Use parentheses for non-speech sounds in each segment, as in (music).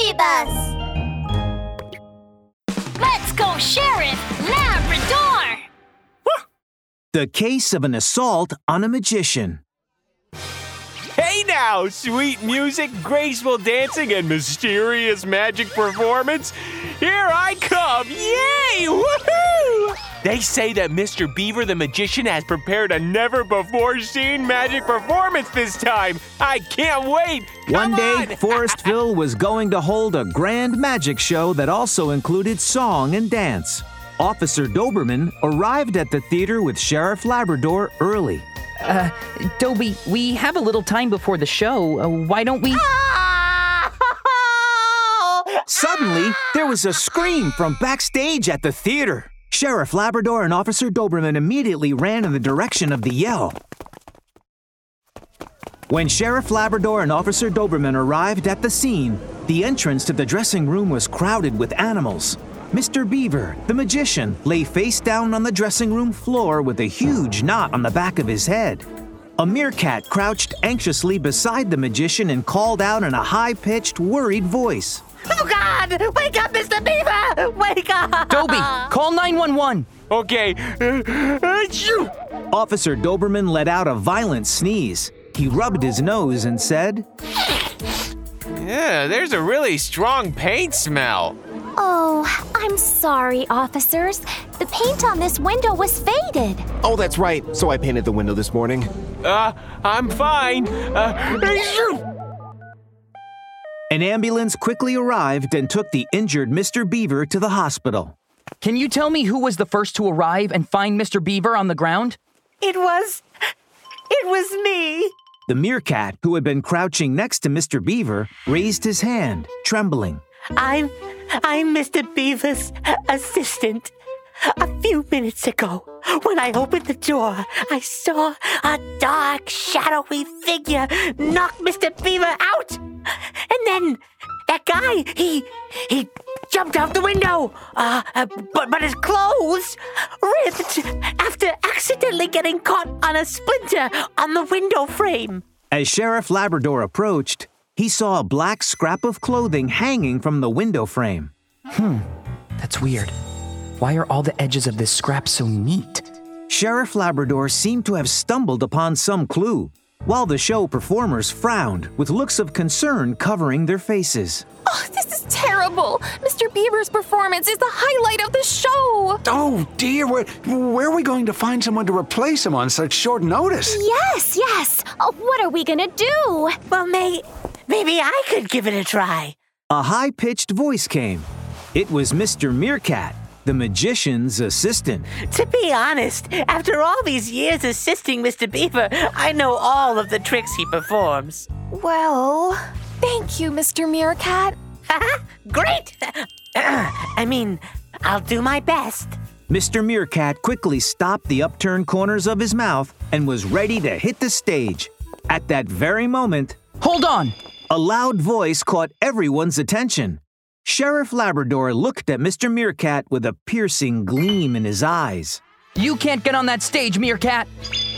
Scooby Bus! Let's go, Sheriff Labrador! The case of an assault on a magician. Hey now, sweet music, graceful dancing, and mysterious magic performance. Here I come! Yay! Woohoo! They say that Mr. Beaver the magician has prepared a never before seen magic performance this time. I can't wait! Come One day, on. (laughs) Forestville was going to hold a grand magic show that also included song and dance. Officer Doberman arrived at the theater with Sheriff Labrador early. Dobie, we have a little time before the show. Uh, why don't we? (laughs) Suddenly, there was a scream from backstage at the theater. Sheriff Labrador and Officer Doberman immediately ran in the direction of the yell. When Sheriff Labrador and Officer Doberman arrived at the scene, the entrance to the dressing room was crowded with animals. Mr. Beaver, the magician, lay face down on the dressing room floor with a huge knot on the back of his head. A meerkat crouched anxiously beside the magician and called out in a high pitched, worried voice. Oh God! Wake up, Mr. Beaver! Wake up! Dobie, call 911. Okay. Achoo! (laughs) Officer Doberman let out a violent sneeze. He rubbed his nose and said, Yeah, there's a really strong paint smell. Oh, I'm sorry, officers. The paint on this window was faded. Oh, that's right. So I painted the window this morning. Uh, I'm fine. Uh, (laughs) achoo! An ambulance quickly arrived and took the injured Mr. Beaver to the hospital. Can you tell me who was the first to arrive and find Mr. Beaver on the ground? It was. It was me! The meerkat, who had been crouching next to Mr. Beaver, raised his hand, trembling. I'm. I'm Mr. Beaver's assistant. A few minutes ago, when I opened the door, I saw a dark, shadowy figure knock Mr. Beaver out. And then that guy, he he jumped out the window. Uh, uh, but but his clothes ripped after accidentally getting caught on a splinter on the window frame. As Sheriff Labrador approached, he saw a black scrap of clothing hanging from the window frame. Hmm, that's weird. Why are all the edges of this scrap so neat? Sheriff Labrador seemed to have stumbled upon some clue, while the show performers frowned with looks of concern covering their faces. Oh, this is terrible. Mr. Beaver's performance is the highlight of the show. Oh dear, where, where are we going to find someone to replace him on such short notice? Yes, yes. Oh, what are we gonna do? Well, may, maybe I could give it a try. A high pitched voice came. It was Mr. Meerkat, the magician's assistant. To be honest, after all these years assisting Mr. Beaver, I know all of the tricks he performs. Well, thank you, Mr. Meerkat. (laughs) Great! (clears throat) I mean, I'll do my best. Mr. Meerkat quickly stopped the upturned corners of his mouth and was ready to hit the stage. At that very moment, Hold on! a loud voice caught everyone's attention. Sheriff Labrador looked at Mr. Meerkat with a piercing gleam in his eyes. You can't get on that stage, Meerkat!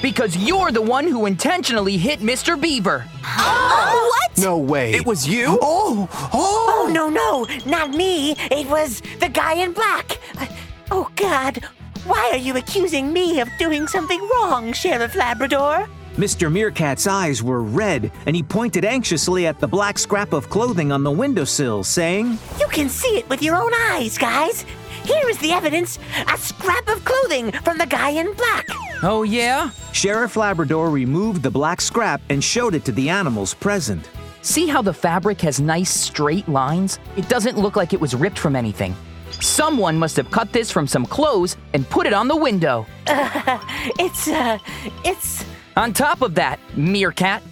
Because you're the one who intentionally hit Mr. Beaver! Oh, what? No way. It was you? Oh, oh! Oh, no, no, not me. It was the guy in black. Uh, Oh, God. Why are you accusing me of doing something wrong, Sheriff Labrador? Mr. Meerkat's eyes were red, and he pointed anxiously at the black scrap of clothing on the windowsill, saying, You can see it with your own eyes, guys. Here is the evidence a scrap of clothing from the guy in black. Oh, yeah? Sheriff Labrador removed the black scrap and showed it to the animals present. See how the fabric has nice straight lines? It doesn't look like it was ripped from anything. Someone must have cut this from some clothes and put it on the window. (laughs) It's, uh, it's. On top of that, Meerkat,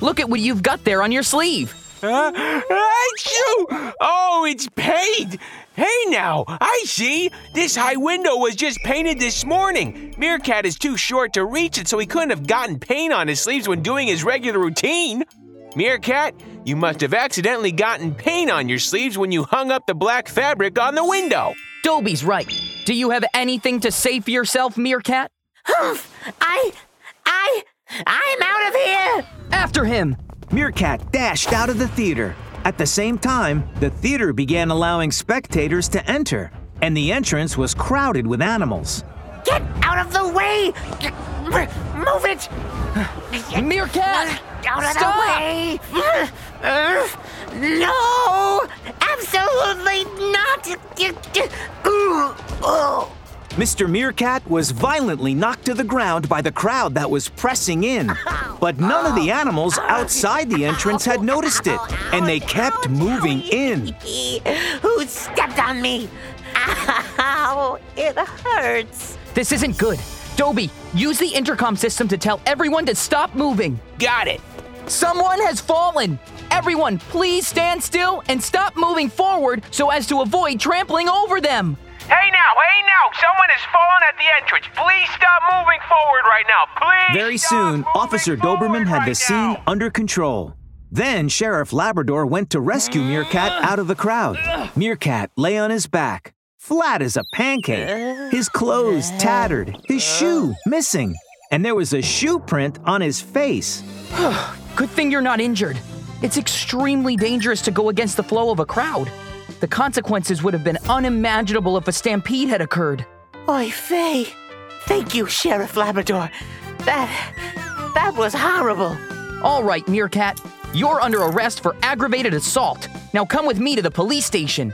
look at what you've got there on your sleeve. Uh, achoo! Oh, it's paint! Hey now, I see! This high window was just painted this morning. Meerkat is too short to reach it, so he couldn't have gotten paint on his sleeves when doing his regular routine. Meerkat, you must have accidentally gotten paint on your sleeves when you hung up the black fabric on the window. Dobie's right. Do you have anything to say for yourself, Meerkat? (sighs) I. I'm out of here! After him! Meerkat dashed out of the theater. At the same time, the theater began allowing spectators to enter, and the entrance was crowded with animals. Get out of the way! Move it! Meerkat! Out of Stop! the way! No! Absolutely not! Oh. Mr. Meerkat was violently knocked to the ground by the crowd that was pressing in. (laughs) But none of the oh. animals outside the entrance had noticed it, and they kept moving in. (laughs) Who stepped on me? Ow! It hurts. This isn't good. Dobie, use the intercom system to tell everyone to stop moving. Got it. Someone has fallen. Everyone, please stand still and stop moving forward so as to avoid trampling over them. Hey now, hey now, someone has fallen at the entrance. Please stop moving forward right now. Please. Very stop soon, Officer Doberman forward had the scene now. under control. Then Sheriff Labrador went to rescue Meerkat out of the crowd. Meerkat lay on his back, flat as a pancake, his clothes tattered, his shoe missing, and there was a shoe print on his face. (sighs) Good thing you're not injured. It's extremely dangerous to go against the flow of a crowd. The consequences would have been unimaginable if a stampede had occurred. Oy vey. Thank you, Sheriff Labrador. That. that was horrible. All right, Meerkat, you're under arrest for aggravated assault. Now come with me to the police station.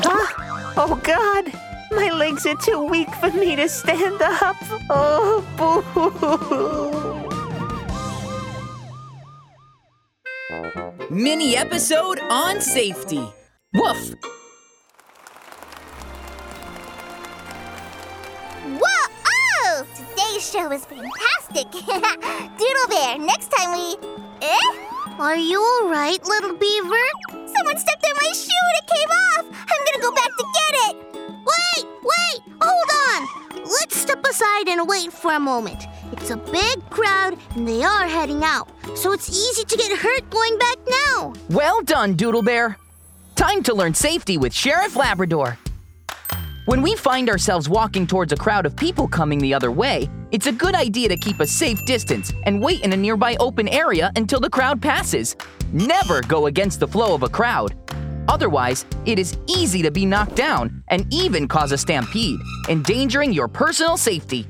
Huh? Oh, God. My legs are too weak for me to stand up. Oh, boo. Mini episode on safety. Woof! Whoa! Oh! Today's show was fantastic! (laughs) Doodle Bear, next time we. Eh? Are you alright, little beaver? Someone stepped on my shoe and it came off! I'm gonna go back to get it! Wait! Wait! Hold on! Let's step aside and wait for a moment. It's a big crowd and they are heading out, so it's easy to get hurt going back now. Well done, Doodle Bear. Time to learn safety with Sheriff Labrador. When we find ourselves walking towards a crowd of people coming the other way, it's a good idea to keep a safe distance and wait in a nearby open area until the crowd passes. Never go against the flow of a crowd. Otherwise, it is easy to be knocked down and even cause a stampede, endangering your personal safety.